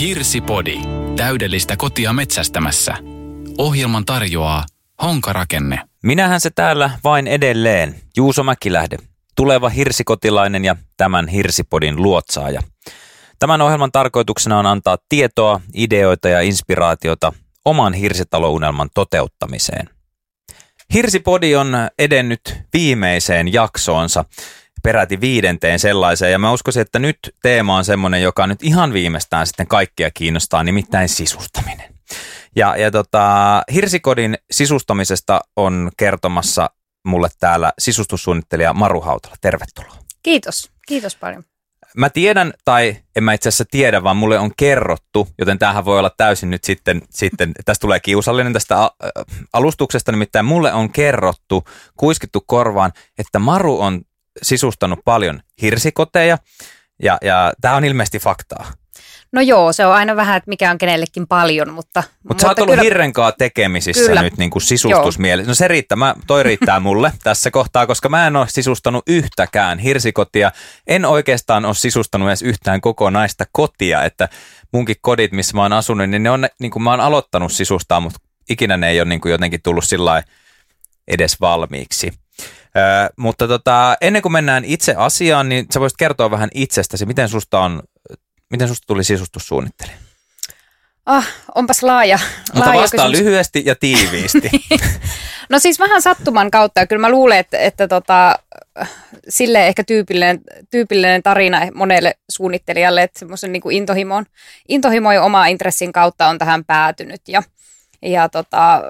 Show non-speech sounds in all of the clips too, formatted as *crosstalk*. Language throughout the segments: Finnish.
Hirsipodi. Täydellistä kotia metsästämässä. Ohjelman tarjoaa Honkarakenne. Minähän se täällä vain edelleen, Juuso Mäkilähde, tuleva hirsikotilainen ja tämän hirsipodin luotsaaja. Tämän ohjelman tarkoituksena on antaa tietoa, ideoita ja inspiraatiota oman hirsitalounelman toteuttamiseen. Hirsipodi on edennyt viimeiseen jaksoonsa, peräti viidenteen sellaiseen, ja mä uskoisin, että nyt teema on semmoinen, joka nyt ihan viimeistään sitten kaikkia kiinnostaa, nimittäin sisustaminen. Ja, ja tota, Hirsikodin sisustamisesta on kertomassa mulle täällä sisustussuunnittelija Maru Hautala. Tervetuloa. Kiitos, kiitos paljon. Mä tiedän, tai en mä itse asiassa tiedä, vaan mulle on kerrottu, joten tämähän voi olla täysin nyt sitten, sitten tästä tulee kiusallinen tästä alustuksesta, nimittäin mulle on kerrottu, kuiskittu korvaan, että Maru on sisustanut paljon hirsikoteja, ja, ja tämä on ilmeisesti faktaa. No joo, se on aina vähän, että mikä on kenellekin paljon, mutta... Mut mutta sä oot ollut kyllä, hirrenkaa tekemisissä kyllä, nyt niin kuin sisustusmielessä. No se riittää, mä, toi riittää mulle *laughs* tässä kohtaa, koska mä en ole sisustanut yhtäkään hirsikotia. En oikeastaan ole sisustanut edes yhtään kokonaista kotia, että munkin kodit, missä mä oon asunut, niin ne on, niin kuin mä oon aloittanut sisustaa, mutta ikinä ne ei ole niin kuin jotenkin tullut sillä edes valmiiksi. Mutta tota, ennen kuin mennään itse asiaan, niin sä voisit kertoa vähän itsestäsi, miten susta on Miten susta tuli sisustussuunnittelija? Ah, onpas laaja. Mutta laaja vastaa kysymys. lyhyesti ja tiiviisti. *laughs* no siis vähän sattuman kautta. Kyllä mä luulen, että, että tota, sille ehkä tyypillinen, tyypillinen tarina monelle suunnittelijalle, että semmoisen niin intohimon, intohimo ja oma intressin kautta on tähän päätynyt. Ja, ja tota,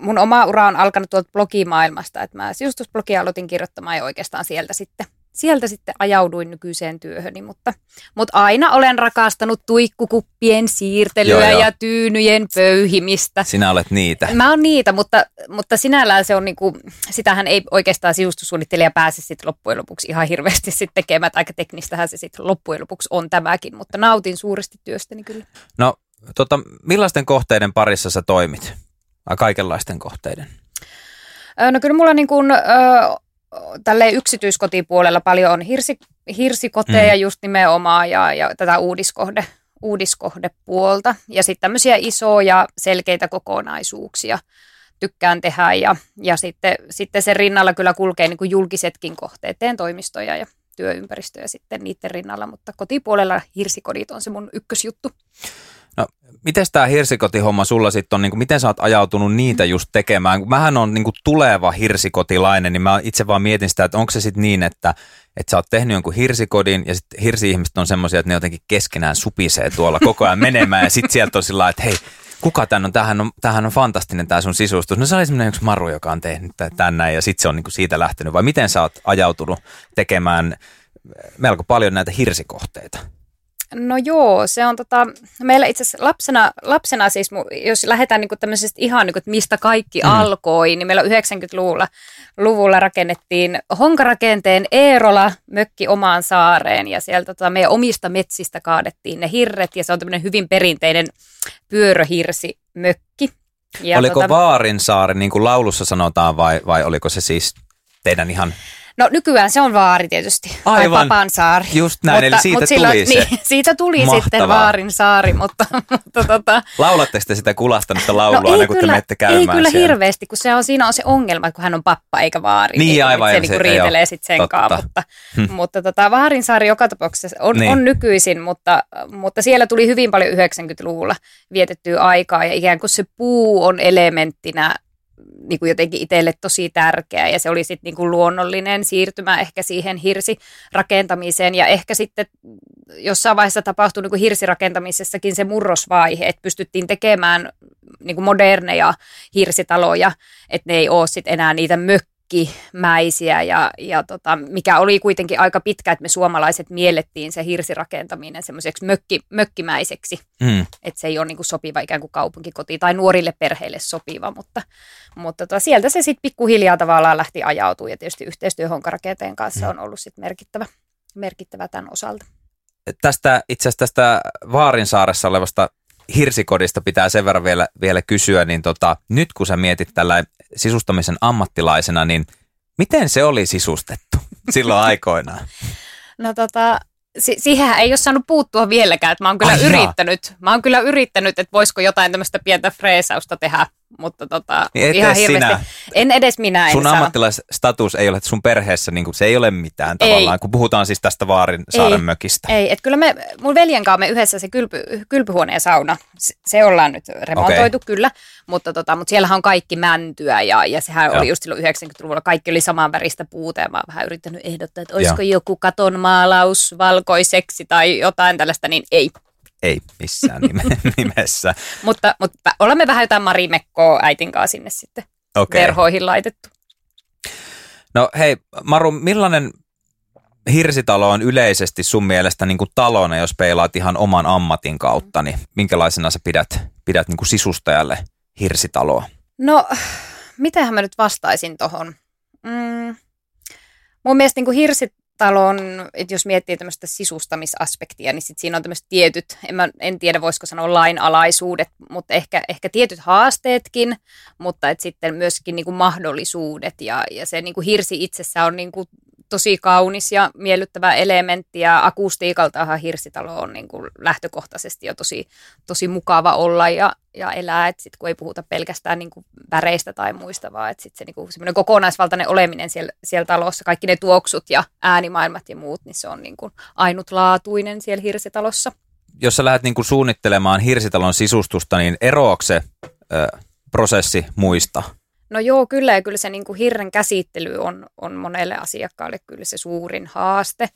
mun oma ura on alkanut tuolta blogimaailmasta, että mä sisustusblogia aloitin kirjoittamaan ja oikeastaan sieltä sitten – sieltä sitten ajauduin nykyiseen työhöni, mutta, mutta aina olen rakastanut tuikkukuppien siirtelyä joo, joo. ja tyynyjen pöyhimistä. Sinä olet niitä. Mä oon niitä, mutta, mutta sinällään se on niinku, sitähän ei oikeastaan sisustussuunnittelija pääse sitten loppujen lopuksi ihan hirveästi sitten tekemään, aika teknistähän se sitten loppujen lopuksi on tämäkin, mutta nautin suuresti työstäni kyllä. No, tota, millaisten kohteiden parissa sä toimit? Kaikenlaisten kohteiden? No kyllä mulla niin kuin, tälle yksityiskotipuolella paljon on hirsi, hirsikoteja mm. just nimenomaan ja, ja tätä uudiskohde, uudiskohdepuolta. Ja sitten tämmöisiä isoja selkeitä kokonaisuuksia tykkään tehdä ja, ja sitten, sitten sen rinnalla kyllä kulkee niin kuin julkisetkin kohteet. Teen toimistoja ja työympäristöjä sitten niiden rinnalla, mutta kotipuolella hirsikodit on se mun ykkösjuttu. No, miten tämä hirsikotihomma sulla sitten on, niin kuin, miten sä oot ajautunut niitä just tekemään? Mähän on niin kuin tuleva hirsikotilainen, niin mä itse vaan mietin sitä, että onko se sitten niin, että, että sä oot tehnyt jonkun hirsikodin ja sitten hirsi-ihmiset on semmoisia, että ne jotenkin keskenään supisee tuolla koko ajan menemään ja sitten sieltä on sillä että hei, kuka tän on, tämähän on, tämähän on fantastinen tämä sun sisustus. No se oli semmoinen yksi Maru, joka on tehnyt tänne ja sitten se on niin kuin siitä lähtenyt. Vai miten sä oot ajautunut tekemään melko paljon näitä hirsikohteita? No joo, se on tota, meillä itse asiassa lapsena, lapsena siis, jos lähdetään niinku tämmöisestä ihan niinku, että mistä kaikki mm. alkoi, niin meillä 90-luvulla luvulla rakennettiin honkarakenteen Eerola mökki omaan saareen ja sieltä tota, meidän omista metsistä kaadettiin ne hirret ja se on tämmöinen hyvin perinteinen pyöröhirsi mökki. Ja oliko tota, Vaarinsaari, niin kuin laulussa sanotaan, vai, vai oliko se siis teidän ihan No nykyään se on Vaari tietysti, Aivan. tai saari. Just näin, mutta, eli siitä mutta tuli silloin, se. Niin, siitä tuli Mahtavaa. sitten Vaarin saari, mutta, mutta tota... Laulatteko te sitä kulastanutta laulua no aina, kun kyllä, te menette käymään Ei kyllä siellä? hirveästi, kun se on, siinä on se ongelma, kun hän on pappa eikä Vaari. Niin, niin aivan. Se, se niinku riitelee sitten sen kanssa, mutta, hm. mutta tota, Vaarin saari joka tapauksessa on, niin. on nykyisin, mutta, mutta siellä tuli hyvin paljon 90-luvulla vietettyä aikaa ja ikään kuin se puu on elementtinä niin kuin jotenkin itselle tosi tärkeä. Ja se oli sitten niin kuin luonnollinen siirtymä ehkä siihen hirsirakentamiseen ja ehkä sitten jossain vaiheessa tapahtui niin kuin hirsirakentamisessakin se murrosvaihe, että pystyttiin tekemään niin kuin moderneja hirsitaloja, että ne ei ole sitten enää niitä mök mökkimäisiä ja, ja tota, mikä oli kuitenkin aika pitkä, että me suomalaiset miellettiin se hirsirakentaminen semmoiseksi mökki, mökkimäiseksi, mm. että se ei ole niin kuin sopiva ikään kuin kaupunkikoti tai nuorille perheille sopiva, mutta, mutta tota, sieltä se sitten pikkuhiljaa tavallaan lähti ajautuu ja tietysti yhteistyö Honkarakenteen kanssa mm. on ollut sitten merkittävä, merkittävä tämän osalta. Tästä itse asiassa tästä Vaarinsaaressa olevasta hirsikodista pitää sen verran vielä, vielä kysyä, niin tota, nyt kun sä mietit tällä sisustamisen ammattilaisena, niin miten se oli sisustettu *laughs* silloin aikoinaan? No tota, si- siihen ei ole saanut puuttua vieläkään, että mä oon kyllä Ai yrittänyt, jaa. mä oon kyllä yrittänyt, että voisiko jotain tämmöistä pientä freesausta tehdä, mutta tota, niin ihan hirveästi. Sinä. En edes minä en Sun saa. ammattilaisstatus ei ole sun perheessä, niin kuin, se ei ole mitään ei. tavallaan, kun puhutaan siis tästä Vaarin saaren ei. mökistä. Ei, että kyllä me, mun veljen kanssa me yhdessä se kylpy, kylpyhuone ja sauna, se, se ollaan nyt remontoitu okay. kyllä, mutta, tota, mutta siellähän on kaikki mäntyä ja, ja sehän Joo. oli just silloin 90-luvulla, kaikki oli saman väristä puuta ja mä oon vähän yrittänyt ehdottaa, että olisiko Joo. joku katon maalaus valkoiseksi tai jotain tällaista, niin ei. Ei missään *laughs* nimessä. mutta, mutta olemme vähän jotain marimekkoa äitin kanssa sinne sitten okay. verhoihin laitettu. No hei Maru, millainen hirsitalo on yleisesti sun mielestä niin kuin talona, jos peilaat ihan oman ammatin kautta, niin minkälaisena sä pidät, pidät niin kuin sisustajalle hirsitaloa? No, mitenhän mä nyt vastaisin tuohon? Mm, mun mielestä niin kuin hirsit, talon, että jos miettii tämmöistä sisustamisaspektia, niin sit siinä on tämmöiset tietyt, en, mä, en tiedä voisiko sanoa lainalaisuudet, mutta ehkä, ehkä tietyt haasteetkin, mutta et sitten myöskin niin kuin mahdollisuudet. Ja, ja se niin kuin hirsi itsessä on niin kuin tosi kaunis ja miellyttävä elementti ja akustiikaltahan hirsitalo on niin kuin lähtökohtaisesti jo tosi, tosi mukava olla ja, ja elää, että sit kun ei puhuta pelkästään niin kuin väreistä tai muista, vaan että sit se niin kuin kokonaisvaltainen oleminen siellä, siellä talossa, kaikki ne tuoksut ja äänimaailmat ja muut, niin se on niin kuin ainutlaatuinen siellä hirsitalossa. Jos sä lähdet niin kuin suunnittelemaan hirsitalon sisustusta, niin eroako se ö, prosessi muista? No joo, kyllä ja kyllä se niin kuin hirren käsittely on, on monelle asiakkaalle kyllä se suurin haaste.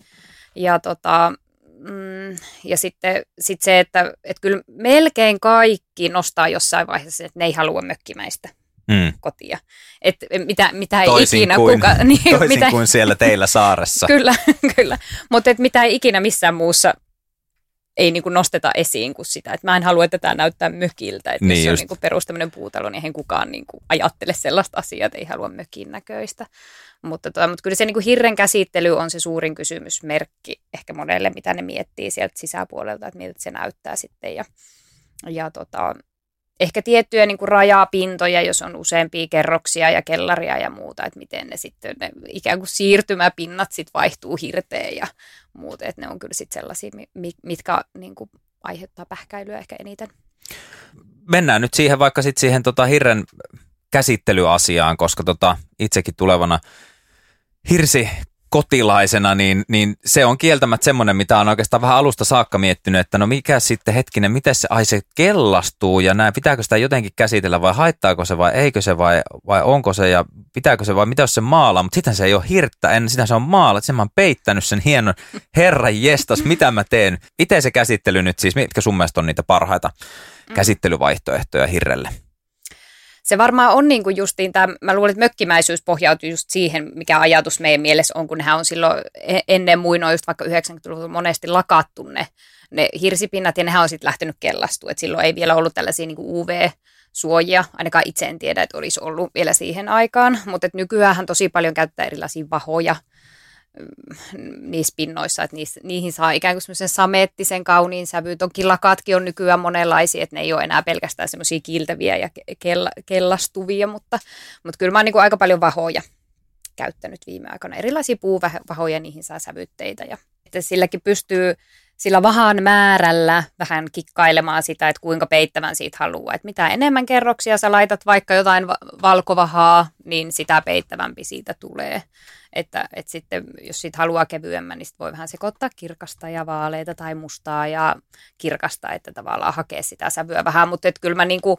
Ja, tota, mm, ja sitten sit se, että, että kyllä melkein kaikki nostaa jossain vaiheessa, että ne ei halua mökkimäistä mm. kotia. Et mitä, mitä ei toisin ikinä kuin, kuka, *laughs* niin, toisin mitä, kuin siellä teillä saaressa. *laughs* kyllä, kyllä. mutta mitä ei ikinä missään muussa ei niin kuin nosteta esiin kuin sitä, että mä en halua, että tämä näyttää mökiltä. Että niin jos on niin kuin perus tämmöinen puutalo, niin eihän kukaan niin kuin ajattele sellaista asiaa, että ei halua mökin näköistä. Mutta, tota, mutta kyllä se niin kuin hirren käsittely on se suurin kysymysmerkki ehkä monelle, mitä ne miettii sieltä sisäpuolelta, että miltä se näyttää sitten. Ja, ja tota, ehkä tiettyjä niin kuin rajapintoja, jos on useampia kerroksia ja kellaria ja muuta, että miten ne sitten, ne ikään kuin siirtymäpinnat sitten vaihtuu hirteen ja muuta, että ne on kyllä sitten sellaisia, mitkä niin kuin aiheuttaa pähkäilyä ehkä eniten. Mennään nyt siihen vaikka sitten siihen tota hirren käsittelyasiaan, koska tota itsekin tulevana hirsi kotilaisena, niin, niin se on kieltämättä semmoinen, mitä on oikeastaan vähän alusta saakka miettinyt, että no mikä sitten hetkinen, miten se, ai se kellastuu ja näin, pitääkö sitä jotenkin käsitellä vai haittaako se vai eikö se vai, vai onko se ja pitääkö se vai mitä jos se maalaa, mutta sitten se ei ole hirttä, en sitä se on maala, sen mä oon peittänyt sen hienon herran jestas, mitä mä teen. Miten se käsittely nyt siis, mitkä sun mielestä on niitä parhaita mm. käsittelyvaihtoehtoja hirrelle? Se varmaan on niin kuin justiin tämä, mä luulen, että mökkimäisyys pohjautuu just siihen, mikä ajatus meidän mielessä on, kun nehän on silloin e-, ennen muinoin just vaikka 90-luvulla monesti lakattu ne, ne hirsipinnat ja nehän on sitten lähtenyt kellastua, että silloin ei vielä ollut tällaisia niin kuin UV-suojia, ainakaan itse en tiedä, että olisi ollut vielä siihen aikaan, mutta nykyään tosi paljon käyttää erilaisia vahoja, niissä pinnoissa, että niissä, niihin saa ikään kuin semmoisen sameettisen kauniin sävy. Toki lakatkin on nykyään monenlaisia, että ne ei ole enää pelkästään semmoisia kiiltäviä ja kella, kellastuvia, mutta, mutta kyllä mä oon niin aika paljon vahoja käyttänyt viime aikoina. Erilaisia puuvahoja, niihin saa sävytteitä ja että silläkin pystyy sillä vahan määrällä vähän kikkailemaan sitä, että kuinka peittävän siitä haluaa. Että mitä enemmän kerroksia sä laitat vaikka jotain valkovahaa, niin sitä peittävämpi siitä tulee. Että, että sitten jos siitä haluaa kevyemmän, niin sit voi vähän sekoittaa kirkasta ja vaaleita tai mustaa ja kirkasta, että tavallaan hakee sitä sävyä vähän. Mutta kyllä mä niin kuin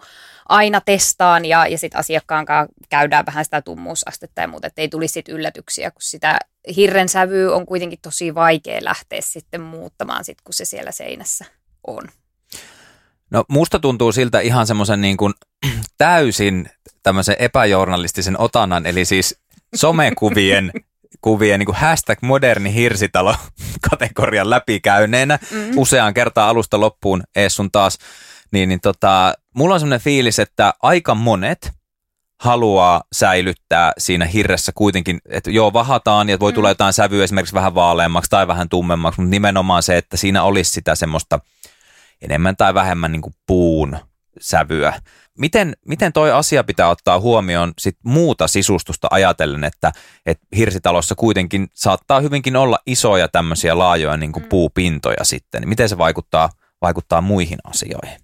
aina testaan ja, ja sitten asiakkaan kanssa käydään vähän sitä tummuusastetta ja muuta, että ei tulisi sit yllätyksiä, kun sitä hirren sävy on kuitenkin tosi vaikea lähteä sitten muuttamaan, sit, kun se siellä seinässä on. No musta tuntuu siltä ihan semmoisen niin kuin *clears throat* täysin tämmöisen epäjournalistisen otannan, eli siis somekuvien *laughs* kuvien niin kuin hashtag moderni hirsitalo *laughs* kategorian läpikäyneenä mm-hmm. useaan kertaan alusta loppuun ees sun taas, niin, niin tota, mulla on semmoinen fiilis, että aika monet haluaa säilyttää siinä hirressä kuitenkin, että joo, vahataan ja voi mm. tulla jotain sävyä esimerkiksi vähän vaaleammaksi tai vähän tummemmaksi, mutta nimenomaan se, että siinä olisi sitä semmoista enemmän tai vähemmän niin kuin puun sävyä. Miten, miten toi asia pitää ottaa huomioon sit muuta sisustusta ajatellen, että, että hirsitalossa kuitenkin saattaa hyvinkin olla isoja tämmöisiä laajoja niin kuin mm. puupintoja sitten. Miten se vaikuttaa, vaikuttaa muihin asioihin?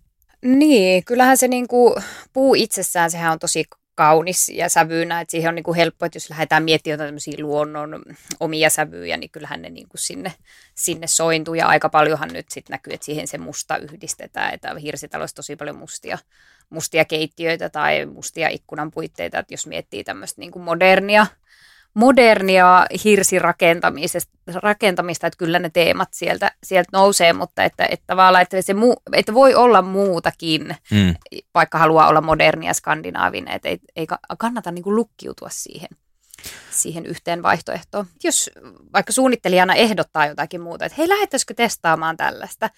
Niin, kyllähän se niin kuin, puu itsessään, sehän on tosi kaunis ja sävyynä, että siihen on niin kuin helppo, että jos lähdetään miettimään tämmöisiä luonnon omia sävyjä, niin kyllähän ne niin kuin sinne, sinne sointuu. Ja aika paljonhan nyt sitten näkyy, että siihen se musta yhdistetään, että hirsitalossa tosi paljon mustia, mustia keittiöitä tai mustia ikkunan puitteita, että jos miettii tämmöistä niin kuin modernia modernia hirsirakentamista, rakentamista, että kyllä ne teemat sieltä, sieltä nousee, mutta että, että tavallaan, että, se muu, että voi olla muutakin, mm. vaikka haluaa olla modernia skandinaavinen, että ei, ei kannata niin kuin lukkiutua siihen siihen yhteen vaihtoehtoon. Jos vaikka suunnittelijana ehdottaa jotakin muuta, että hei, lähettäisikö testaamaan tällaista,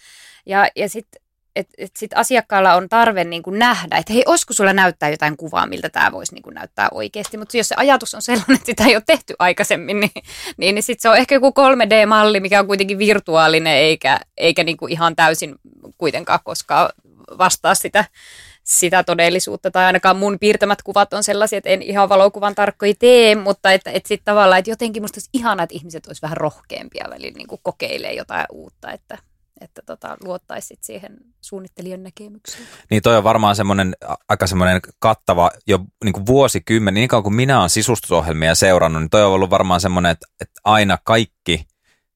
ja, ja sitten että et sit asiakkaalla on tarve niin kuin nähdä, että hei, olisiko sulla näyttää jotain kuvaa, miltä tämä voisi niin kuin näyttää oikeasti. Mutta jos se ajatus on sellainen, että sitä ei ole tehty aikaisemmin, niin, niin, niin sitten se on ehkä joku 3D-malli, mikä on kuitenkin virtuaalinen, eikä, eikä niin kuin ihan täysin kuitenkaan koskaan vastaa sitä, sitä todellisuutta. Tai ainakaan mun piirtämät kuvat on sellaisia, että en ihan valokuvan tarkkoja tee, mutta että, että sitten tavallaan, että jotenkin musta olisi ihanaa, että ihmiset olisi vähän rohkeampia välillä niin kuin kokeilee jotain uutta, että että tota, luottaisit siihen suunnittelijan näkemykseen. Niin toi on varmaan semmoinen aika semmoinen kattava jo niin kuin vuosikymmen, niin kauan kuin minä olen sisustusohjelmia seurannut, niin toi on ollut varmaan semmoinen, että, että aina kaikki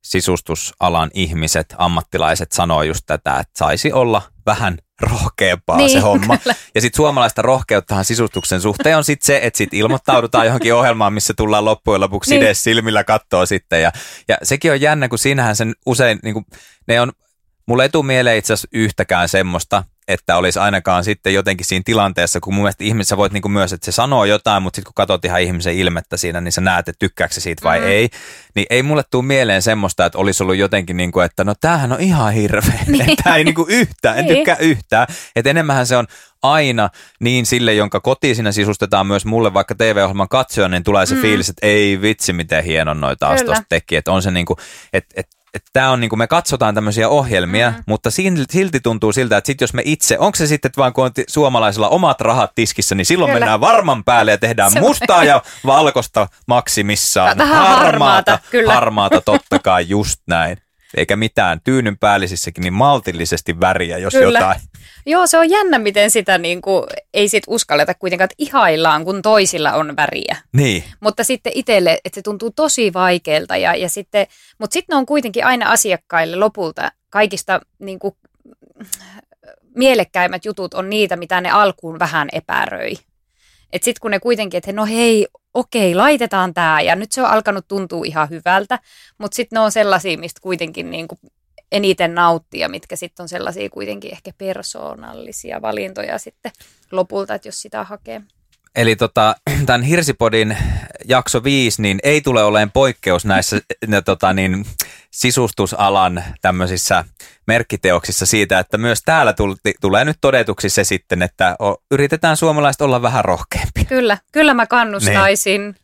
sisustusalan ihmiset, ammattilaiset sanoo just tätä, että saisi olla vähän rohkeampaa niin, se homma. Kyllä. Ja sitten suomalaista rohkeuttahan sisustuksen suhteen on sitten se, että sitten ilmoittaudutaan johonkin ohjelmaan, missä tullaan loppujen lopuksi niin. edes silmillä kattoa sitten. Ja, ja sekin on jännä, kun siinähän sen usein, niin kuin, ne on Mulle ei tule mieleen itse asiassa yhtäkään semmoista, että olisi ainakaan sitten jotenkin siinä tilanteessa, kun mun mielestä ihmisessä voit niinku myös, että se sanoo jotain, mutta sitten kun katsot ihan ihmisen ilmettä siinä, niin sä näet, että tykkääkö se siitä vai mm. ei. Niin ei mulle tule mieleen semmoista, että olisi ollut jotenkin niin kuin, että no tämähän on ihan hirveä. Niin. Tämä ei niinku yhtään, en niin. tykkää yhtään. Että enemmän se on aina niin sille, jonka koti siinä sisustetaan myös mulle, vaikka TV-ohjelman katsoja, niin tulee se mm. fiilis, että ei vitsi, miten hienon noita taas tuosta teki. Että on se niin kuin, että, että että tämä on niin kuin me katsotaan tämmöisiä ohjelmia, mm-hmm. mutta silti tuntuu siltä, että sit jos me itse, onko se sitten vaan kun on suomalaisilla omat rahat tiskissä, niin silloin Kyllä. mennään varman päälle ja tehdään se mustaa ja valkoista maksimissaan. Vähän harmaata, harmaata, kyllä. harmaata totta kai just näin eikä mitään tyynyn päällisissäkin, niin maltillisesti väriä, jos Kyllä. jotain. Joo, se on jännä, miten sitä niin kuin, ei sit uskalleta kuitenkaan, että ihaillaan, kun toisilla on väriä. Niin. Mutta sitten itselle, että se tuntuu tosi vaikealta. Ja, ja sitten, mutta sitten ne on kuitenkin aina asiakkaille lopulta kaikista niin kuin, mielekkäimmät jutut on niitä, mitä ne alkuun vähän epäröi. Että sitten kun ne kuitenkin, että no hei, okei, laitetaan tämä ja nyt se on alkanut tuntua ihan hyvältä, mutta sitten ne on sellaisia, mistä kuitenkin niin kuin eniten nauttia, mitkä sitten on sellaisia kuitenkin ehkä persoonallisia valintoja sitten lopulta, että jos sitä hakee. Eli tota, tämän Hirsipodin jakso 5 niin ei tule olemaan poikkeus näissä ne, tota, niin, sisustusalan tämmöisissä merkkiteoksissa siitä, että myös täällä tulti, tulee nyt todetuksi se sitten, että o, yritetään suomalaiset olla vähän rohkeampi. Kyllä, kyllä mä kannustaisin. Niin.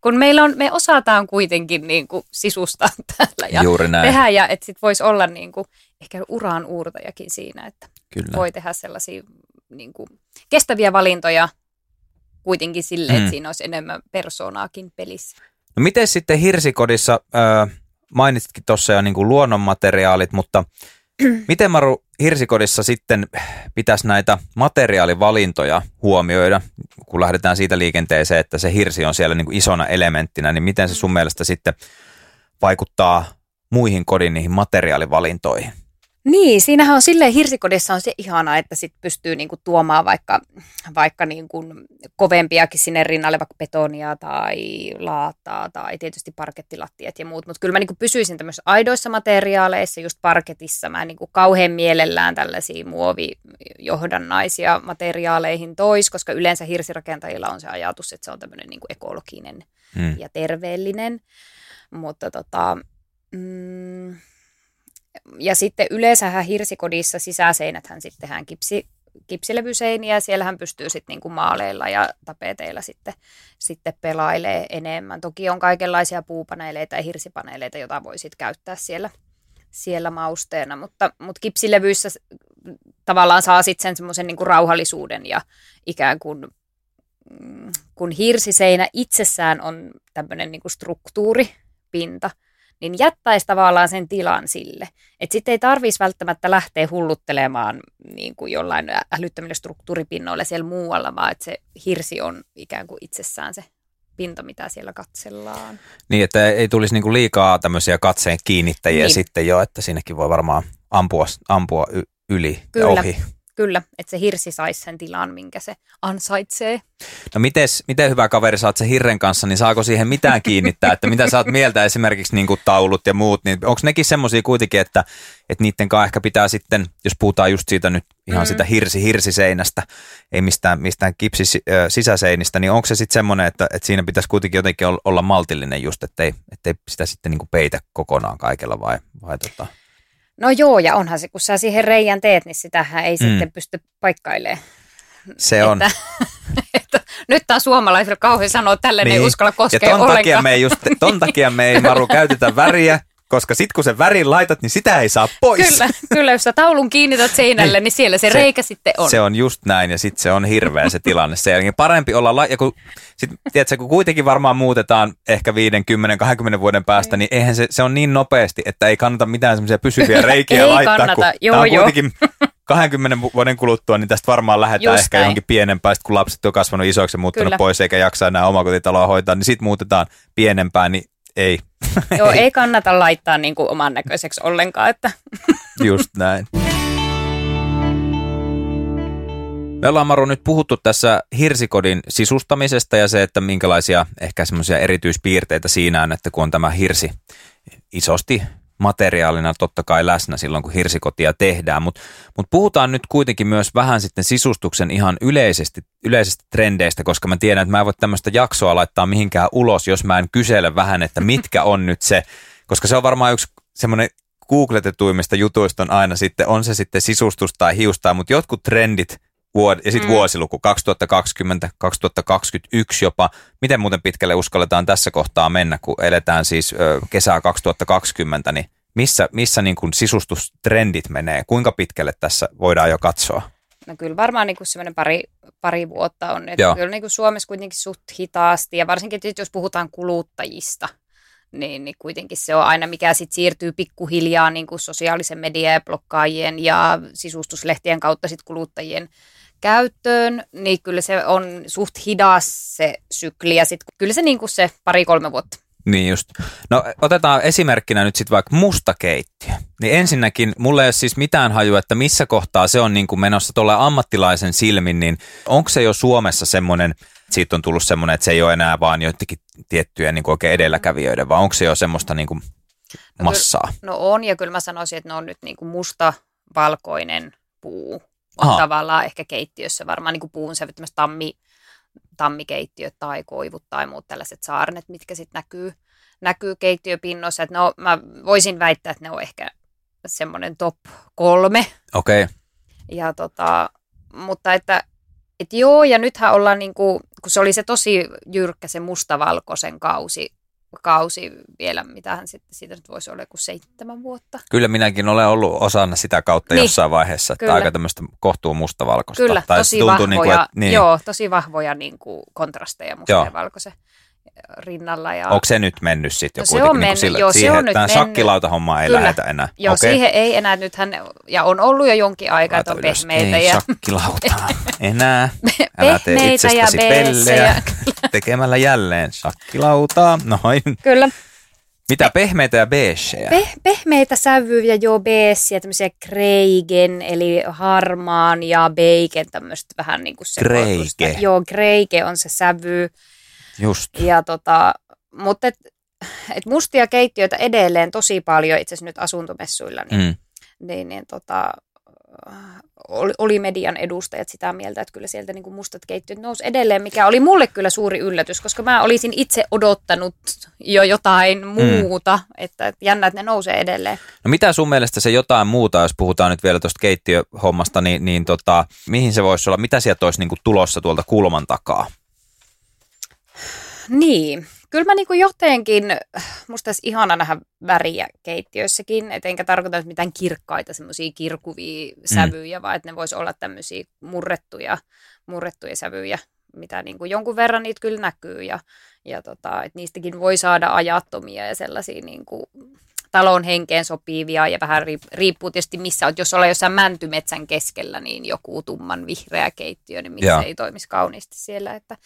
Kun meillä on, me osataan kuitenkin niin kuin sisustaa *laughs* täällä ja Juuri näin. tehdä, ja että sit voisi olla niin kuin, ehkä uraan uurtajakin siinä, että Kyllä. voi tehdä sellaisia niin kuin, kestäviä valintoja kuitenkin silleen, mm. että siinä olisi enemmän persoonaakin pelissä. No miten sitten Hirsikodissa, äh, mainitsitkin tuossa jo niin kuin luonnonmateriaalit, mutta *clears throat* miten Maru Hirsikodissa sitten pitäisi näitä materiaalivalintoja huomioida, kun lähdetään siitä liikenteeseen, että se hirsi on siellä niin kuin isona elementtinä, niin miten se sun mielestä sitten vaikuttaa muihin kodin niihin materiaalivalintoihin? Niin, siinähän on silleen hirsikodissa on se ihana, että sit pystyy niinku tuomaan vaikka, vaikka niinku kovempiakin sinne rinnalle, vaikka betonia tai laattaa tai tietysti parkettilattiat ja muut. Mutta kyllä mä niinku pysyisin tämmöisissä aidoissa materiaaleissa, just parketissa. Mä niinku kauhean mielellään tällaisia muovijohdannaisia materiaaleihin tois, koska yleensä hirsirakentajilla on se ajatus, että se on tämmöinen niinku ekologinen hmm. ja terveellinen. Mutta tota... Mm, ja sitten yleensähän hirsikodissa sisäseinäthän sitten tehdään kipsi, kipsilevyseiniä, siellähän pystyy sitten niinku maaleilla ja tapeteilla sitten, sitten pelailee enemmän. Toki on kaikenlaisia puupaneeleita ja hirsipaneeleita, joita voi sitten käyttää siellä, siellä mausteena, mutta, mutta kipsilevyissä tavallaan saa sitten sen semmoisen niin rauhallisuuden ja ikään kuin mm, kun hirsiseinä itsessään on tämmöinen niin struktuuri, pinta, niin jättäisi tavallaan sen tilan sille. Että sitten ei tarvitsisi välttämättä lähteä hulluttelemaan niin kuin jollain älyttömille struktuuripinnoille siellä muualla, vaan että se hirsi on ikään kuin itsessään se pinta, mitä siellä katsellaan. Niin, että ei tulisi niinku liikaa tämmöisiä katseen kiinnittäjiä niin. sitten jo, että siinäkin voi varmaan ampua, ampua yli Kyllä. ja ohi. Kyllä, että se hirsi saisi sen tilan, minkä se ansaitsee. No mites, miten hyvä kaveri saat se hirren kanssa, niin saako siihen mitään kiinnittää, että mitä sä oot mieltä esimerkiksi niin kuin taulut ja muut, niin onko nekin semmoisia kuitenkin, että, että niiden kanssa ehkä pitää sitten, jos puhutaan just siitä nyt ihan mm. sitä hirsi-hirsiseinästä, ei mistään, mistään kipsi sisäseinistä, niin onko se sitten semmoinen, että, että siinä pitäisi kuitenkin jotenkin olla maltillinen just, ettei, ettei sitä sitten niin kuin peitä kokonaan kaikella vai, vai tota? No joo, ja onhan se, kun sä siihen reijän teet, niin sitähän ei mm. sitten pysty paikkailemaan. Se on. Että, *laughs* että, nyt taas suomalaisilla kauhean sanoa, että tälle niin. ei uskalla koskea ja ton ollenkaan. Takia me ei just, ton takia me ei Maru käytetä väriä, *laughs* koska sitten kun sen värin laitat, niin sitä ei saa pois. Kyllä, kyllä jos sä taulun kiinnität seinälle, niin, niin siellä se, se reikä sitten on. Se on just näin ja sitten se on hirveä se tilanne. Se jälkeen parempi olla, la- ja kun, sit, tiedätkö, kun kuitenkin varmaan muutetaan ehkä 50, 20 vuoden päästä, niin eihän se, se on niin nopeasti, että ei kannata mitään semmoisia pysyviä *laughs* reikiä ei laittaa. Kannata. Kun joo, kuitenkin 20 vuoden kuluttua, niin tästä varmaan lähdetään Just ehkä näin. johonkin pienempään, kun lapset on kasvanut isoiksi ja muuttunut Kyllä. pois eikä jaksa enää omakotitaloa hoitaa, niin sitten muutetaan pienempään, niin ei. *laughs* Joo, ei kannata laittaa niin kuin oman näköiseksi ollenkaan. Että. *laughs* Just näin. Me ollaan Maru nyt puhuttu tässä hirsikodin sisustamisesta ja se, että minkälaisia ehkä semmoisia erityispiirteitä siinä on, että kun on tämä hirsi isosti materiaalina totta kai läsnä silloin, kun hirsikotia tehdään, mutta mut puhutaan nyt kuitenkin myös vähän sitten sisustuksen ihan yleisesti, yleisestä trendeistä, koska mä tiedän, että mä en voi tämmöistä jaksoa laittaa mihinkään ulos, jos mä en kysele vähän, että mitkä on nyt se, koska se on varmaan yksi semmoinen googletetuimmista jutuista on aina sitten, on se sitten sisustus tai hiusta, mutta jotkut trendit vuod- ja sitten mm. vuosiluku 2020, 2021 jopa. Miten muuten pitkälle uskalletaan tässä kohtaa mennä, kun eletään siis ö, kesää 2020, niin missä, missä niin kuin sisustustrendit menee? Kuinka pitkälle tässä voidaan jo katsoa? No kyllä varmaan niin semmoinen pari, pari vuotta on. Että kyllä niin kuin Suomessa kuitenkin suht hitaasti ja varsinkin jos puhutaan kuluttajista, niin, niin kuitenkin se on aina, mikä sitten siirtyy pikkuhiljaa niin kuin sosiaalisen median ja blokkaajien ja sisustuslehtien kautta sitten kuluttajien käyttöön, niin kyllä se on suht hidas se sykli ja sitten kyllä se niin kuin se pari-kolme vuotta. Niin just. No otetaan esimerkkinä nyt sitten vaikka mustakeittiö. Niin ensinnäkin mulle ei ole siis mitään hajua, että missä kohtaa se on niin kuin menossa tuolle ammattilaisen silmin, niin onko se jo Suomessa semmoinen, siitä on tullut semmoinen, että se ei ole enää vaan joidenkin tiettyjä niin kuin oikein edelläkävijöiden, vaan onko se jo semmoista niin kuin massaa? No, no on, ja kyllä mä sanoisin, että ne on nyt niin kuin musta, valkoinen puu Aha. tavallaan ehkä keittiössä varmaan niin kuin puun sävyttämässä tammi, tammikeittiöt tai koivut tai muut tällaiset saarnet, mitkä sitten näkyy, näkyy keittiöpinnossa. Että no, mä voisin väittää, että ne on ehkä semmoinen top kolme. Okei. Okay. Ja tota, mutta että, että joo, ja nythän ollaan niin kuin, kun se oli se tosi jyrkkä se mustavalkoisen kausi kausi vielä, mitähän sitten siitä nyt voisi olla kuin seitsemän vuotta. Kyllä minäkin olen ollut osana sitä kautta niin. jossain vaiheessa, että Kyllä. aika tämmöistä kohtuu mustavalkoista. Kyllä, tai tosi tuntuu vahvoja, niin kuin, että, niin. joo, tosi vahvoja niin kuin kontrasteja musta ja valkoisen rinnalla. Ja... Onko se nyt mennyt sitten jo no, kuitenkin on niin mennyt, sillä, joo, siihen, se on että nyt shakkilautahommaa ei Kyllä. lähetä enää? Joo, okay. siihen ei enää nythän, ja on ollut jo jonkin aikaa, että on pehmeitä. Ei ja... shakkilautaa *laughs* enää. Älä tee itsestäsi pellejä *laughs* tekemällä jälleen shakkilautaa. Noin. Kyllä. Mitä pehmeitä ja beigejä? Pe- pehmeitä sävyjä, joo, beigejä, tämmöisiä kreigen, eli harmaan ja bacon, tämmöistä vähän niin kuin se. Kreike. Joo, kreike on se sävy. Just. Ja tota, mutta et, et mustia keittiöitä edelleen tosi paljon itse asiassa nyt asuntomessuilla, niin, mm. niin, niin tota, oli, oli median edustajat sitä mieltä, että kyllä sieltä niin kuin mustat keittiöt nousi edelleen, mikä oli mulle kyllä suuri yllätys, koska mä olisin itse odottanut jo jotain mm. muuta, mm. että, että jännä, että ne nousee edelleen. No mitä sun mielestä se jotain muuta, jos puhutaan nyt vielä tuosta keittiöhommasta, niin, niin tota, mihin se voisi olla, mitä sieltä olisi niin kuin tulossa tuolta kulman takaa? Niin, Kyllä mä niinku jotenkin, musta olisi ihana nähdä väriä keittiöissäkin, et enkä tarkoita mitään kirkkaita semmoisia kirkuvia mm. sävyjä, mm. vaan että ne voisi olla tämmöisiä murrettuja, murrettuja sävyjä, mitä niinku jonkun verran niitä kyllä näkyy ja, ja tota, että niistäkin voi saada ajattomia ja sellaisia niinku talon henkeen sopivia ja vähän riippuu tietysti missä olet. Jos ollaan jossain mäntymetsän keskellä, niin joku tumman vihreä keittiö, niin miksi ei toimisi kauniisti siellä. Että...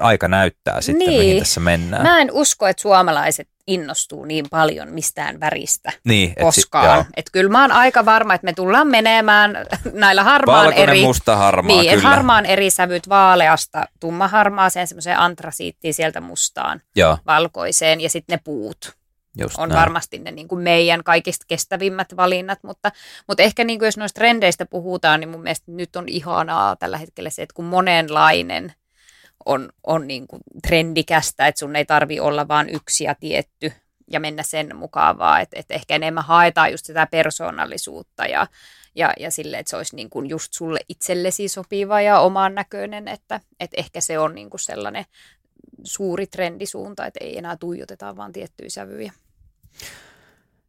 Aika näyttää sitten, niin. mihin tässä mennään. Mä en usko, että suomalaiset innostuu niin paljon mistään väristä niin, koskaan. Et si- et kyllä mä oon aika varma, että me tullaan menemään *laughs* näillä harmaan Valkoinen, eri... musta harmaa, niin, kyllä. harmaan eri sävyt vaaleasta tummaharmaaseen, semmoiseen antrasiittiin sieltä mustaan, Joo. valkoiseen ja sitten ne puut. Just on näin. varmasti ne niin kuin meidän kaikista kestävimmät valinnat, mutta, mutta ehkä niin kuin jos noista trendeistä puhutaan, niin mun mielestä nyt on ihanaa tällä hetkellä se, että kun monenlainen on, on niin kuin trendikästä, että sun ei tarvi olla vain yksi ja tietty ja mennä sen mukaan, vaan että, että ehkä enemmän haetaan just sitä persoonallisuutta ja, ja, ja sille, että se olisi niin kuin just sulle itsellesi sopiva ja omaan näköinen, että, että ehkä se on niin kuin sellainen suuri trendisuunta, että ei enää tuijoteta vaan tiettyjä sävyjä.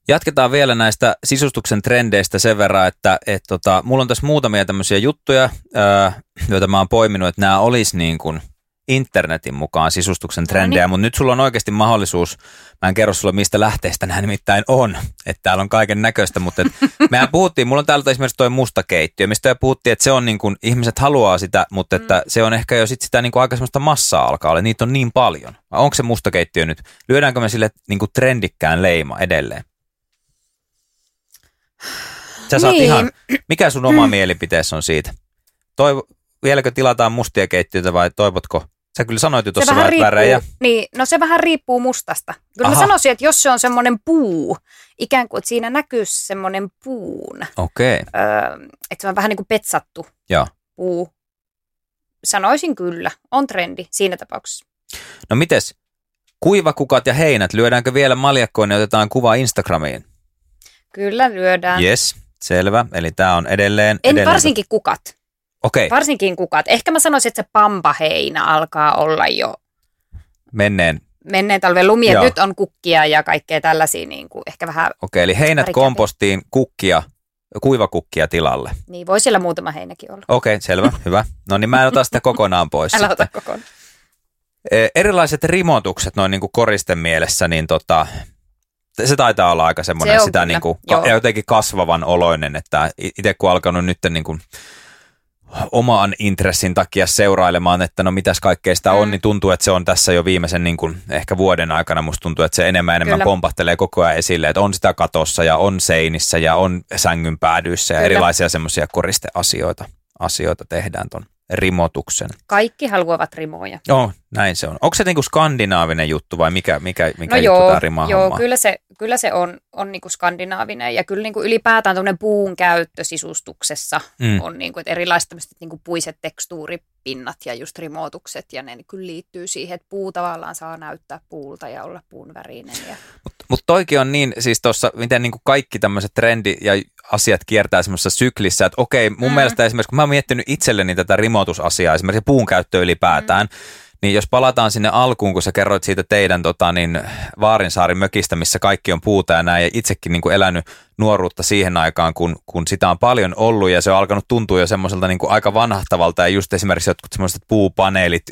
Jatketaan vielä näistä sisustuksen trendeistä sen verran, että et tota, mulla on tässä muutamia tämmöisiä juttuja, ää, joita mä oon poiminut, että nämä olisi niin kuin internetin mukaan sisustuksen trendejä, no niin. mutta nyt sulla on oikeasti mahdollisuus, mä en kerro sulle mistä lähteestä nämä nimittäin on, että täällä on kaiken näköistä, mutta et, *laughs* mehän puhuttiin, mulla on täältä esimerkiksi toi musta keittiö, mistä jo puhuttiin, että se on niin kuin, ihmiset haluaa sitä, mutta että mm. se on ehkä jo sit sitä niin kuin aika semmoista massaa alkaa olla, niitä on niin paljon. Vai onko se musta keittiö nyt, lyödäänkö me sille niin kuin trendikkään leima edelleen? Sä saat niin. ihan, mikä sun oma mm. mielipiteessä on siitä? Toivo, vieläkö tilataan mustia keittiöitä vai toivotko Sä kyllä sanoit jo tuossa vähän värejä. Niin, no se vähän riippuu mustasta. Kyllä Aha. mä sanoisin, että jos se on semmoinen puu, ikään kuin, että siinä näkyy semmoinen puun. Okei. Okay. Öö, että se on vähän niin kuin petsattu Joo. puu. Sanoisin kyllä, on trendi siinä tapauksessa. No mites, kuivakukat ja heinät, lyödäänkö vielä maljakkoon ja otetaan kuva Instagramiin? Kyllä lyödään. Yes, selvä. Eli tämä on edelleen... En edelleen... varsinkin kukat. Okay. Varsinkin kukat. Ehkä mä sanoisin, että se pampaheinä alkaa olla jo menneen menneen talven lumi, nyt on kukkia ja kaikkea tällaisia niin kuin ehkä vähän... Okei, eli heinät kompostiin, kukkia, kuivakukkia tilalle. Niin, voi siellä muutama heinäkin olla. Okei, selvä, *laughs* hyvä. No niin mä en ota sitä kokonaan pois. Älä ota kokonaan. E, erilaiset rimotukset noin niin kuin koristen mielessä, niin tota, se taitaa olla aika semmoinen se sitä niin kuin, ja jotenkin kasvavan oloinen, että itse kun alkanut nyt niin kuin omaan intressin takia seurailemaan, että no mitäs kaikkea sitä on, mm. niin tuntuu, että se on tässä jo viimeisen niin kuin, ehkä vuoden aikana musta tuntuu, että se enemmän enemmän Kyllä. pompahtelee koko ajan esille, että on sitä katossa ja on seinissä ja on sängyn päädyissä ja Kyllä. erilaisia semmoisia koristeasioita asioita tehdään ton rimotuksen. Kaikki haluavat rimoja. Joo, näin se on. Onko se niinku skandinaavinen juttu vai mikä, mikä, mikä no juttu joo, tämä rima Joo, kyllä se, kyllä se on, on niinku skandinaavinen ja kyllä niinku ylipäätään puun käyttö sisustuksessa mm. on niinku, että erilaiset niinku puiset tekstuuripinnat ja just rimotukset ja ne kyllä liittyy siihen, että puu tavallaan saa näyttää puulta ja olla puun värinen. Ja... Mutta mut toikin on niin, siis tuossa, miten niinku kaikki tämmöiset trendi ja asiat kiertää semmoisessa syklissä, että okei, mun mm. mielestä esimerkiksi, kun mä oon miettinyt itselleni tätä rimotusasiaa, esimerkiksi puun käyttöä ylipäätään, mm. Niin jos palataan sinne alkuun, kun sä kerroit siitä teidän tota, niin, Vaarinsaaren mökistä, missä kaikki on puuta ja näin, ja itsekin niin kuin elänyt nuoruutta siihen aikaan, kun, kun sitä on paljon ollut, ja se on alkanut tuntua jo semmoiselta niin kuin aika vanhahtavalta, ja just esimerkiksi jotkut semmoiset puupaneelit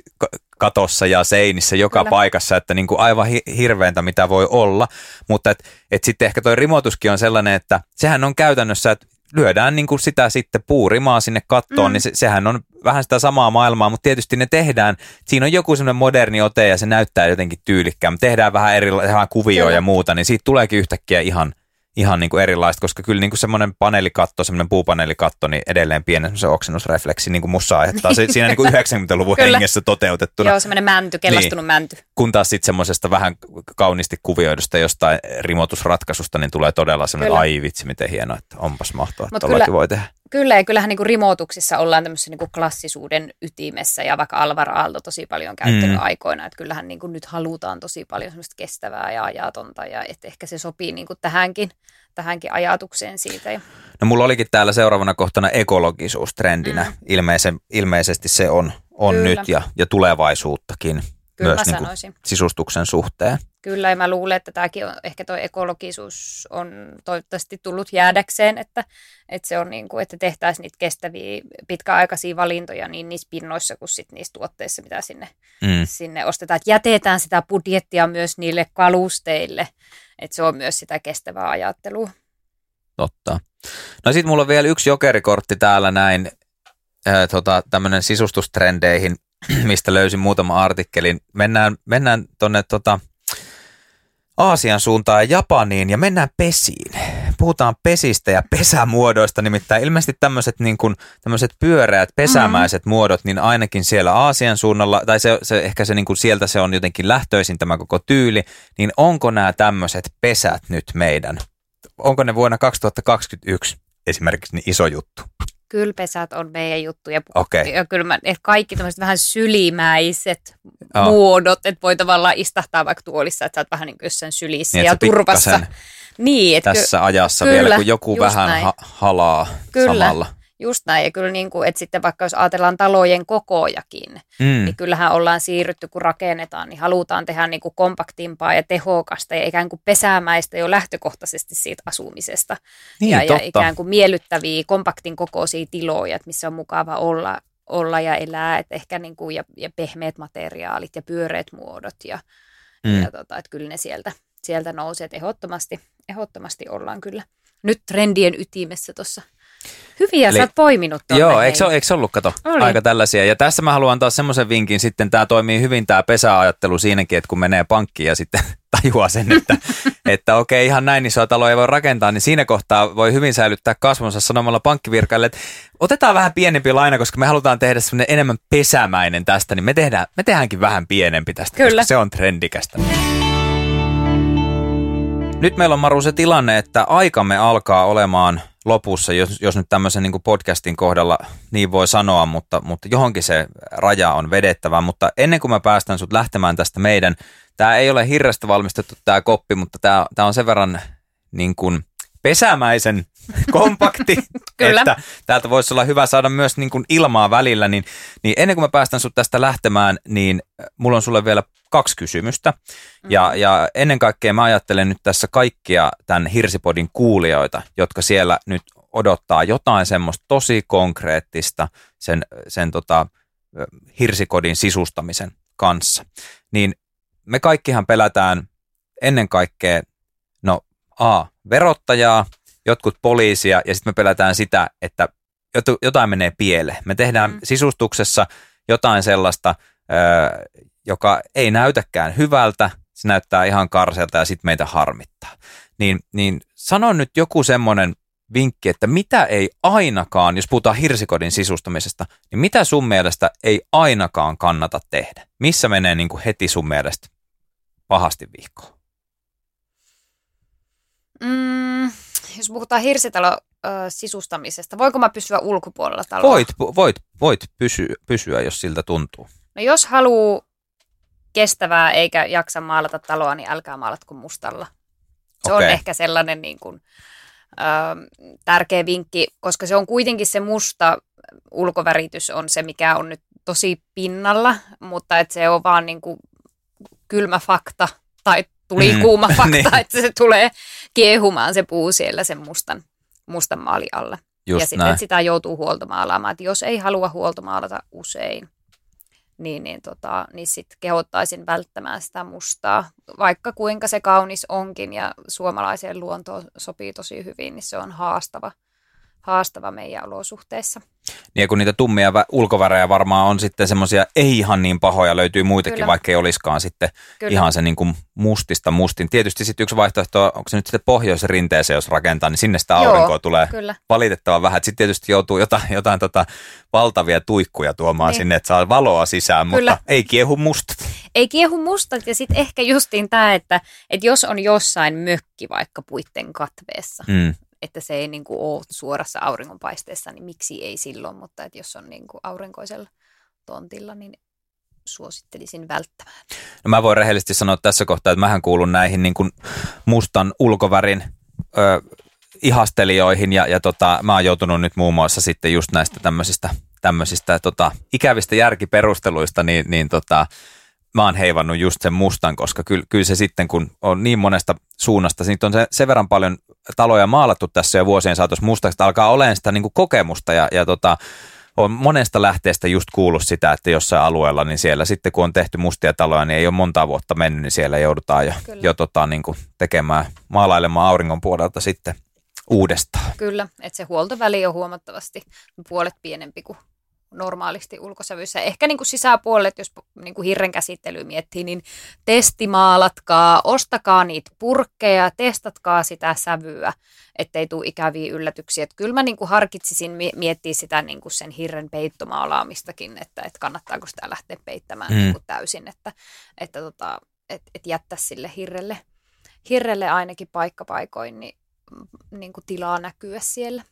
katossa ja seinissä joka Kyllä. paikassa, että niin kuin aivan hirveintä mitä voi olla, mutta et, et sitten ehkä toi rimotuskin on sellainen, että sehän on käytännössä, että lyödään niin kuin sitä sitten puurimaa sinne kattoon, mm. niin se, sehän on vähän sitä samaa maailmaa, mutta tietysti ne tehdään, siinä on joku semmoinen moderni ote ja se näyttää jotenkin tyylikkään, tehdään vähän eri kuvioja ja muuta, niin siitä tuleekin yhtäkkiä ihan – ihan niin kuin erilaista, koska kyllä niin kuin semmoinen paneelikatto, semmoinen puupaneelikatto, niin edelleen pienen se oksennusrefleksi niin kuin mussa aiheuttaa. Se, siinä niin kuin 90-luvun hengessä toteutettuna. Joo, semmoinen mänty, kellastunut niin. mänty. Kun taas sitten semmoisesta vähän kauniisti kuvioidusta jostain rimotusratkaisusta, niin tulee todella semmoinen, ai vitsi, miten hienoa, että onpas mahtavaa, että kyllä, voi tehdä. Kyllä, ja kyllähän niin kuin rimotuksissa ollaan tämmöisessä niin kuin klassisuuden ytimessä, ja vaikka Alvar Aalto tosi paljon käyttänyt mm. aikoina, että kyllähän niin kuin nyt halutaan tosi paljon semmoista kestävää ja ajatonta, ja että ehkä se sopii niin kuin tähänkin, tähänkin ajatukseen siitä. No mulla olikin täällä seuraavana kohtana ekologisuus trendinä. Mm. Ilmeisen, ilmeisesti se on, on nyt ja, ja tulevaisuuttakin Kyllä myös niin kuin sisustuksen suhteen. Kyllä, ja mä luulen, että tämäkin on, ehkä tuo ekologisuus on toivottavasti tullut jäädäkseen, että, että se on niin kuin, että tehtäisiin niitä kestäviä pitkäaikaisia valintoja niin niissä pinnoissa kuin sit niissä tuotteissa, mitä sinne, mm. sinne ostetaan. Että jätetään sitä budjettia myös niille kalusteille, että se on myös sitä kestävää ajattelua. Totta. No sitten mulla on vielä yksi jokerikortti täällä näin, äh, tota, tämmöinen sisustustrendeihin, *clears throat* mistä löysin muutama artikkelin. Mennään, mennään tuonne tota, Aasian suuntaan ja Japaniin ja mennään pesiin. Puhutaan pesistä ja pesämuodoista, nimittäin ilmeisesti tämmöiset niin kuin, tämmöiset pyöreät pesämäiset mm. muodot, niin ainakin siellä Aasian suunnalla, tai se, se ehkä se niin kuin sieltä se on jotenkin lähtöisin tämä koko tyyli, niin onko nämä tämmöiset pesät nyt meidän? Onko ne vuonna 2021 esimerkiksi niin iso juttu? Kylpesät on meidän juttu. Ja, okay. ja kyllä mä, että kaikki tämmöiset vähän sylimäiset oh. muodot, että voi tavallaan istahtaa vaikka tuolissa, että sä oot vähän niin kuin jossain sylissä niin, ja turvassa. Niin, että tässä ky- ajassa kyllä, vielä, kun joku vähän ha- halaa kyllä. samalla. Just näin, ja kyllä niin kuin, että sitten vaikka jos ajatellaan talojen kokojakin, mm. niin kyllähän ollaan siirrytty, kun rakennetaan, niin halutaan tehdä niin kuin kompaktimpaa ja tehokasta ja ikään kuin pesämäistä jo lähtökohtaisesti siitä asumisesta. Niin, ja, ja ikään kuin miellyttäviä, kompaktin kokoisia tiloja, että missä on mukava olla, olla ja elää, että ehkä niin kuin, ja, ja pehmeät materiaalit ja pyöreät muodot ja, mm. ja tota, että kyllä ne sieltä, sieltä nousee, että ehdottomasti, ehdottomasti ollaan kyllä nyt trendien ytimessä tuossa Hyviä Eli, sä oot poiminut tuonne. Joo, eikö, se, eikö se ollut, kato, Oli. aika tällaisia. Ja tässä mä haluan antaa semmoisen vinkin sitten, tämä toimii hyvin tämä pesäajattelu siinäkin, että kun menee pankkiin ja sitten *laughs* tajuaa sen, että, *laughs* että okei, ihan näin isoa taloa ei voi rakentaa, niin siinä kohtaa voi hyvin säilyttää kasvonsa sanomalla pankkivirkaille, että otetaan vähän pienempi laina, koska me halutaan tehdä semmoinen enemmän pesämäinen tästä, niin me, tehdään, me tehdäänkin vähän pienempi tästä, Kyllä. koska se on trendikästä. Nyt meillä on Maru se tilanne, että aikamme alkaa olemaan lopussa, jos, jos nyt tämmöisen niin podcastin kohdalla niin voi sanoa, mutta, mutta johonkin se raja on vedettävä. Mutta ennen kuin mä päästän sut lähtemään tästä meidän, tämä ei ole hirrestä valmistettu tämä koppi, mutta tämä, on sen verran niin kuin pesämäisen *laughs* kompakti, Kyllä. että täältä voisi olla hyvä saada myös niin kuin ilmaa välillä, niin, niin ennen kuin mä päästän sut tästä lähtemään, niin mulla on sulle vielä kaksi kysymystä. Mm-hmm. Ja, ja ennen kaikkea mä ajattelen nyt tässä kaikkia tämän Hirsipodin kuulijoita, jotka siellä nyt odottaa jotain semmoista tosi konkreettista sen, sen tota, hirsikodin sisustamisen kanssa. Niin me kaikkihan pelätään ennen kaikkea, no A, verottajaa, jotkut poliisia ja sitten me pelätään sitä, että jotain menee pieleen. Me tehdään mm. sisustuksessa jotain sellaista, joka ei näytäkään hyvältä, se näyttää ihan karselta ja sitten meitä harmittaa. Niin, niin sano nyt joku semmoinen vinkki, että mitä ei ainakaan, jos puhutaan hirsikodin sisustamisesta, niin mitä sun mielestä ei ainakaan kannata tehdä? Missä menee niin kuin heti sun mielestä pahasti vihkoon? Mm, jos puhutaan hirsitalo sisustamisesta, voiko mä pysyä ulkopuolella taloa? Voit, voit, voit pysyä, pysyä, jos siltä tuntuu. No jos haluaa kestävää eikä jaksa maalata taloa, niin älkää maalatko mustalla. Se okay. on ehkä sellainen niin kuin, ö, tärkeä vinkki, koska se on kuitenkin se musta ulkoväritys on se, mikä on nyt tosi pinnalla, mutta että se on vaan niin kuin kylmä fakta tai tuli mm. kuuma *laughs* fakta, niin. että se tulee kiehumaan se puu siellä sen mustan, mustan maali alla. Just ja sitten sitä joutuu huoltomaalaamaan. Että jos ei halua huoltomaalata usein, niin, niin, tota, niin sitten kehottaisin välttämään sitä mustaa. Vaikka kuinka se kaunis onkin ja suomalaiseen luontoon sopii tosi hyvin, niin se on haastava – haastava meidän olosuhteissa. Niin ja kun niitä tummia ulkovärejä varmaan on sitten semmoisia ei ihan niin pahoja, löytyy muitakin, Kyllä. vaikka ei olisikaan sitten Kyllä. ihan se niin kuin mustista mustin. Tietysti sitten yksi vaihtoehto, onko se nyt sitten pohjoisen rinteeseen, jos rakentaa, niin sinne sitä aurinkoa Joo, tulee kyllä. valitettavan vähän. Sitten tietysti joutuu jotain, jotain tota valtavia tuikkuja tuomaan niin. sinne, että saa valoa sisään, kyllä. mutta ei kiehu mustat. Ei kiehu mustat ja sitten ehkä justiin tämä, että, että jos on jossain mökki vaikka puitten katveessa, mm että se ei niin kuin ole suorassa auringonpaisteessa, niin miksi ei silloin, mutta että jos on niin kuin aurinkoisella tontilla, niin suosittelisin välttämään. No mä voin rehellisesti sanoa tässä kohtaa, että mähän kuulun näihin niin kuin mustan ulkovärin ö, ihastelijoihin ja, ja tota, mä oon joutunut nyt muun muassa sitten just näistä tämmöisistä, tämmöisistä tota, ikävistä järkiperusteluista niin, niin tota, mä oon heivannut just sen mustan, koska kyllä, kyllä se sitten, kun on niin monesta suunnasta, niin on se, sen verran paljon taloja maalattu tässä jo vuosien saatossa mustaksi, että alkaa olemaan sitä niin kuin kokemusta ja, ja tota, on monesta lähteestä just kuullut sitä, että jossain alueella, niin siellä sitten kun on tehty mustia taloja, niin ei ole monta vuotta mennyt, niin siellä joudutaan jo, jo tota, niin kuin tekemään, maalailemaan auringon puolelta sitten uudestaan. Kyllä, että se huoltoväli on huomattavasti puolet pienempi kuin normaalisti ulkosävyissä. Ehkä niin kuin sisäpuolet, jos niin kuin hirren käsittely miettii, niin testimaalatkaa, ostakaa niitä purkkeja, testatkaa sitä sävyä, ettei tule ikäviä yllätyksiä. Että kyllä mä niin kuin harkitsisin miettiä sitä niin kuin sen hirren peittomaalaamistakin, että, että kannattaako sitä lähteä peittämään mm. niin kuin täysin, että, että, tota, että, että jättää sille hirrelle, hirrelle ainakin paikkapaikoin niin, niin kuin tilaa näkyä siellä.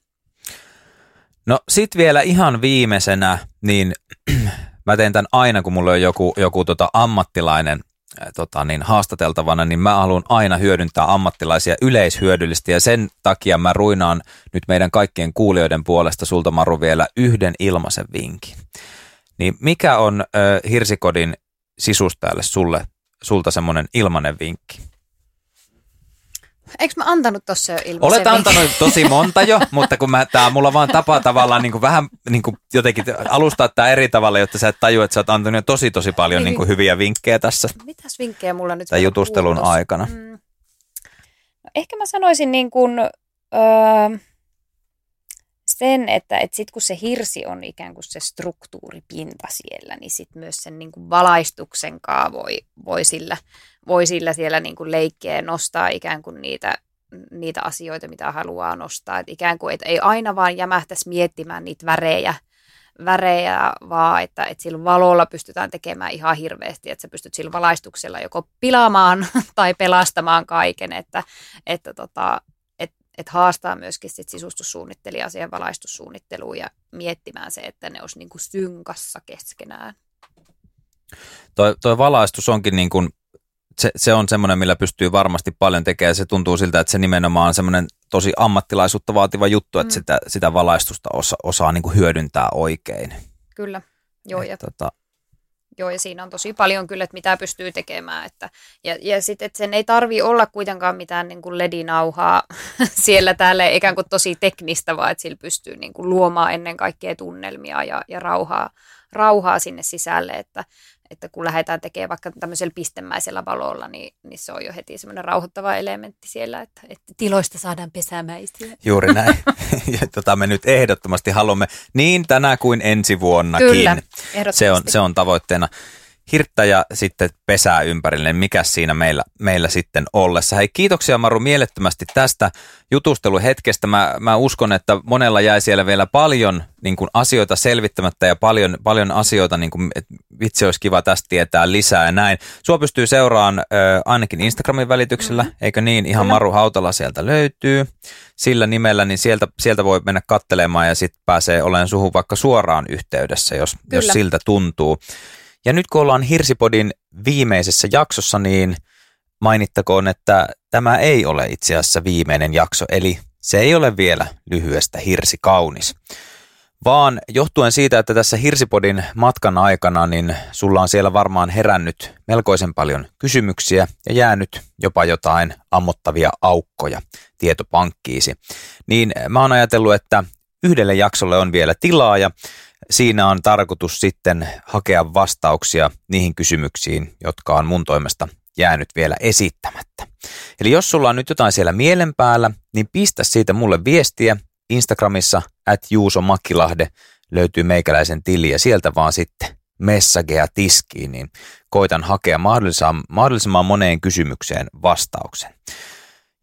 No sit vielä ihan viimeisenä, niin *clears throat* mä teen tämän aina, kun mulla on joku, joku tota ammattilainen äh, tota, niin haastateltavana, niin mä haluan aina hyödyntää ammattilaisia yleishyödyllisesti ja sen takia mä ruinaan nyt meidän kaikkien kuulijoiden puolesta sulta Maru vielä yhden ilmaisen vinkin. Niin mikä on äh, Hirsikodin sisustajalle sulle, sulta semmoinen ilmainen vinkki? Eikö mä antanut tossa jo ilmaisen Olet antanut tosi *laughs* monta jo, mutta kun mä, tää, mulla vaan tapa tavallaan niin kuin vähän niin kuin jotenkin alustaa tämä eri tavalla, jotta sä et tajua, että sä oot antanut jo tosi tosi paljon niin kuin hyviä vinkkejä tässä. Mitäs vinkkejä mulla nyt Tämän jutustelun kuultos? aikana. Mm. No, ehkä mä sanoisin niin kuin, öö, sen, että, että sitten kun se hirsi on ikään kuin se struktuuripinta siellä, niin sitten myös sen niin kuin valaistuksen voi, voi, sillä, voi sillä siellä niin kuin leikkeä nostaa ikään kuin niitä, niitä asioita, mitä haluaa nostaa. Et ikään kuin, että ei aina vaan jämähtäisi miettimään niitä värejä, värejä, vaan että, että sillä valolla pystytään tekemään ihan hirveästi, että sä pystyt sillä valaistuksella joko pilaamaan *laughs* tai pelastamaan kaiken, että, että tota, että haastaa myöskin sit sisustussuunnittelijaa siihen valaistussuunnitteluun ja miettimään se, että ne olisi niin kuin synkassa keskenään. Toi, toi valaistus onkin niin kuin, se, se on semmoinen, millä pystyy varmasti paljon tekemään. Se tuntuu siltä, että se nimenomaan on semmoinen tosi ammattilaisuutta vaativa juttu, että mm. sitä, sitä valaistusta osa, osaa niin kuin hyödyntää oikein. Kyllä, joo. Et, ja tota, Joo, ja siinä on tosi paljon kyllä, että mitä pystyy tekemään. Että, ja ja sitten, että sen ei tarvi olla kuitenkaan mitään niin kuin ledinauhaa *laughs* siellä täällä, ikään kuin tosi teknistä, vaan että sillä pystyy niin kuin luomaan ennen kaikkea tunnelmia ja, ja rauhaa, rauhaa sinne sisälle, että, että kun lähdetään tekemään vaikka tämmöisellä pistemäisellä valolla, niin, niin se on jo heti semmoinen rauhoittava elementti siellä, että, että tiloista saadaan pesämäisiä. Juuri näin. *laughs* ja tota me nyt ehdottomasti haluamme niin tänä kuin ensi vuonnakin. Kyllä, se on, se on tavoitteena hirttä ja sitten pesää ympärille, niin mikä siinä meillä, meillä sitten ollessa. Hei, kiitoksia Maru mielettömästi tästä jutusteluhetkestä. Mä, mä uskon, että monella jäi siellä vielä paljon niin kuin asioita selvittämättä ja paljon, paljon asioita, niin kuin, että vitsi olisi kiva tästä tietää lisää ja näin. Sua pystyy seuraamaan äh, ainakin Instagramin välityksellä, mm-hmm. eikö niin? Ihan. Maru Hautala sieltä löytyy sillä nimellä, niin sieltä, sieltä voi mennä kattelemaan ja sitten pääsee olemaan suhun vaikka suoraan yhteydessä, jos, jos siltä tuntuu. Ja nyt kun ollaan Hirsipodin viimeisessä jaksossa, niin mainittakoon, että tämä ei ole itse asiassa viimeinen jakso, eli se ei ole vielä lyhyestä hirsi kaunis. Vaan johtuen siitä, että tässä Hirsipodin matkan aikana, niin sulla on siellä varmaan herännyt melkoisen paljon kysymyksiä ja jäänyt jopa jotain ammottavia aukkoja tietopankkiisi. Niin mä oon ajatellut, että yhdelle jaksolle on vielä tilaa ja Siinä on tarkoitus sitten hakea vastauksia niihin kysymyksiin, jotka on mun toimesta jäänyt vielä esittämättä. Eli jos sulla on nyt jotain siellä mielen päällä, niin pistä siitä mulle viestiä Instagramissa, at Juuso Makkilahde, löytyy meikäläisen tili ja sieltä vaan sitten messagea tiskiin, niin koitan hakea mahdollisimman, mahdollisimman moneen kysymykseen vastauksen.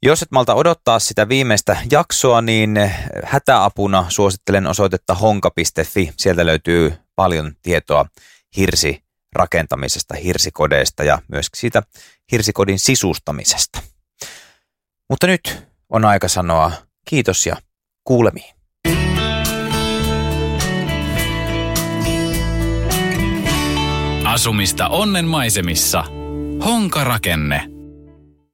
Jos et malta odottaa sitä viimeistä jaksoa, niin hätäapuna suosittelen osoitetta honka.fi. Sieltä löytyy paljon tietoa hirsi rakentamisesta, hirsikodeista ja myös siitä hirsikodin sisustamisesta. Mutta nyt on aika sanoa kiitos ja kuulemiin. Asumista onnen maisemissa. Honkarakenne.